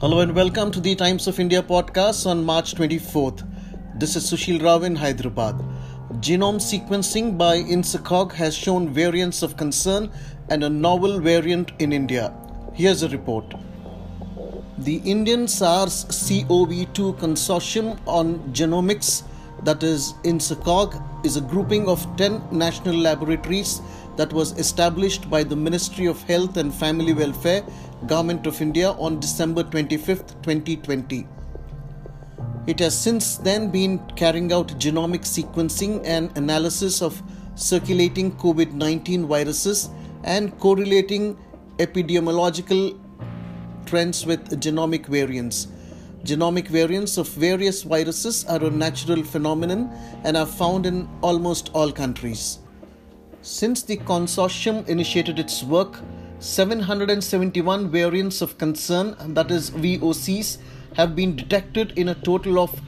Hello and welcome to the Times of India podcast on March 24th. This is Sushil Rao in Hyderabad. Genome sequencing by INSACOG has shown variants of concern and a novel variant in India. Here's a report. The Indian SARS CoV 2 Consortium on Genomics, that is INSACOG, is a grouping of 10 national laboratories that was established by the Ministry of Health and Family Welfare, Government of India on December 25, 2020. It has since then been carrying out genomic sequencing and analysis of circulating COVID 19 viruses and correlating epidemiological trends with genomic variants. Genomic variants of various viruses are a natural phenomenon and are found in almost all countries. Since the consortium initiated its work, 771 variants of concern, that is VOCs, have been detected in a total of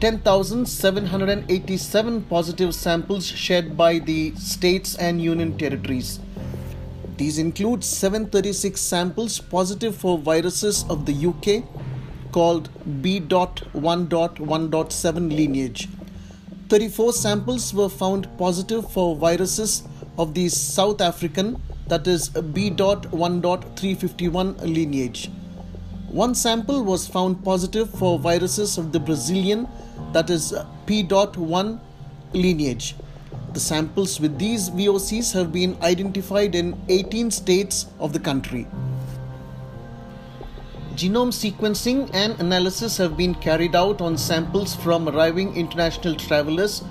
10,787 positive samples shared by the states and union territories. These include 736 samples positive for viruses of the UK called B.1.1.7 lineage. 34 samples were found positive for viruses of the South African, that is B.1.351 lineage. One sample was found positive for viruses of the Brazilian, that is P.1 lineage. The samples with these VOCs have been identified in 18 states of the country. Genome sequencing and analysis have been carried out on samples from arriving international travelers,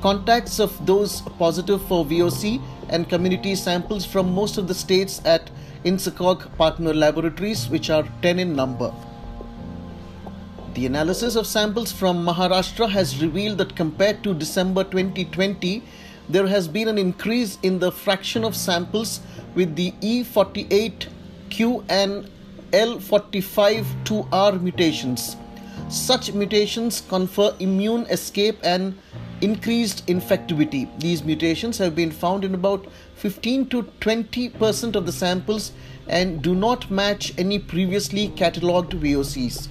contacts of those positive for VOC, and community samples from most of the states at INSACOG partner laboratories, which are 10 in number. The analysis of samples from Maharashtra has revealed that compared to December 2020, there has been an increase in the fraction of samples with the E48Q and L452R mutations. Such mutations confer immune escape and increased infectivity. These mutations have been found in about 15 to 20 percent of the samples and do not match any previously catalogued VOCs.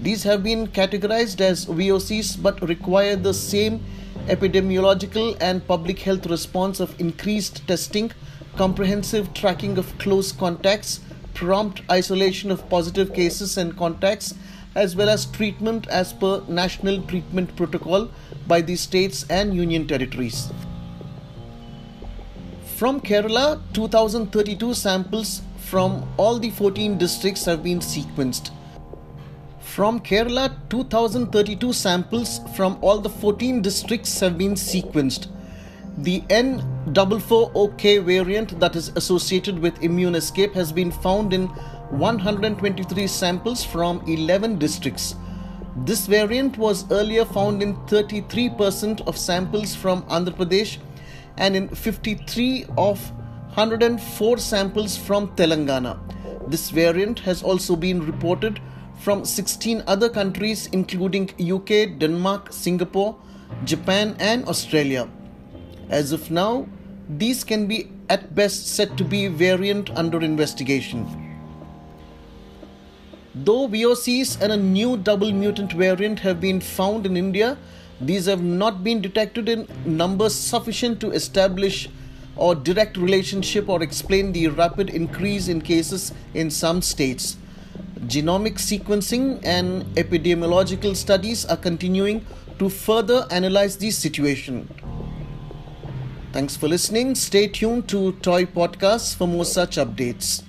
These have been categorized as VOCs but require the same epidemiological and public health response of increased testing, comprehensive tracking of close contacts, prompt isolation of positive cases and contacts as well as treatment as per national treatment protocol by the states and union territories. From Kerala, 2032 samples from all the 14 districts have been sequenced. From Kerala, 2032 samples from all the 14 districts have been sequenced. The N440K variant that is associated with immune escape has been found in 123 samples from 11 districts. This variant was earlier found in 33% of samples from Andhra Pradesh and in 53 of 104 samples from Telangana. This variant has also been reported from 16 other countries including UK, Denmark, Singapore, Japan and Australia. As of now, these can be at best said to be variant under investigation. Though VOCs and a new double mutant variant have been found in India, these have not been detected in numbers sufficient to establish or direct relationship or explain the rapid increase in cases in some states. Genomic sequencing and epidemiological studies are continuing to further analyze the situation. Thanks for listening. Stay tuned to TOI Podcasts for more such updates.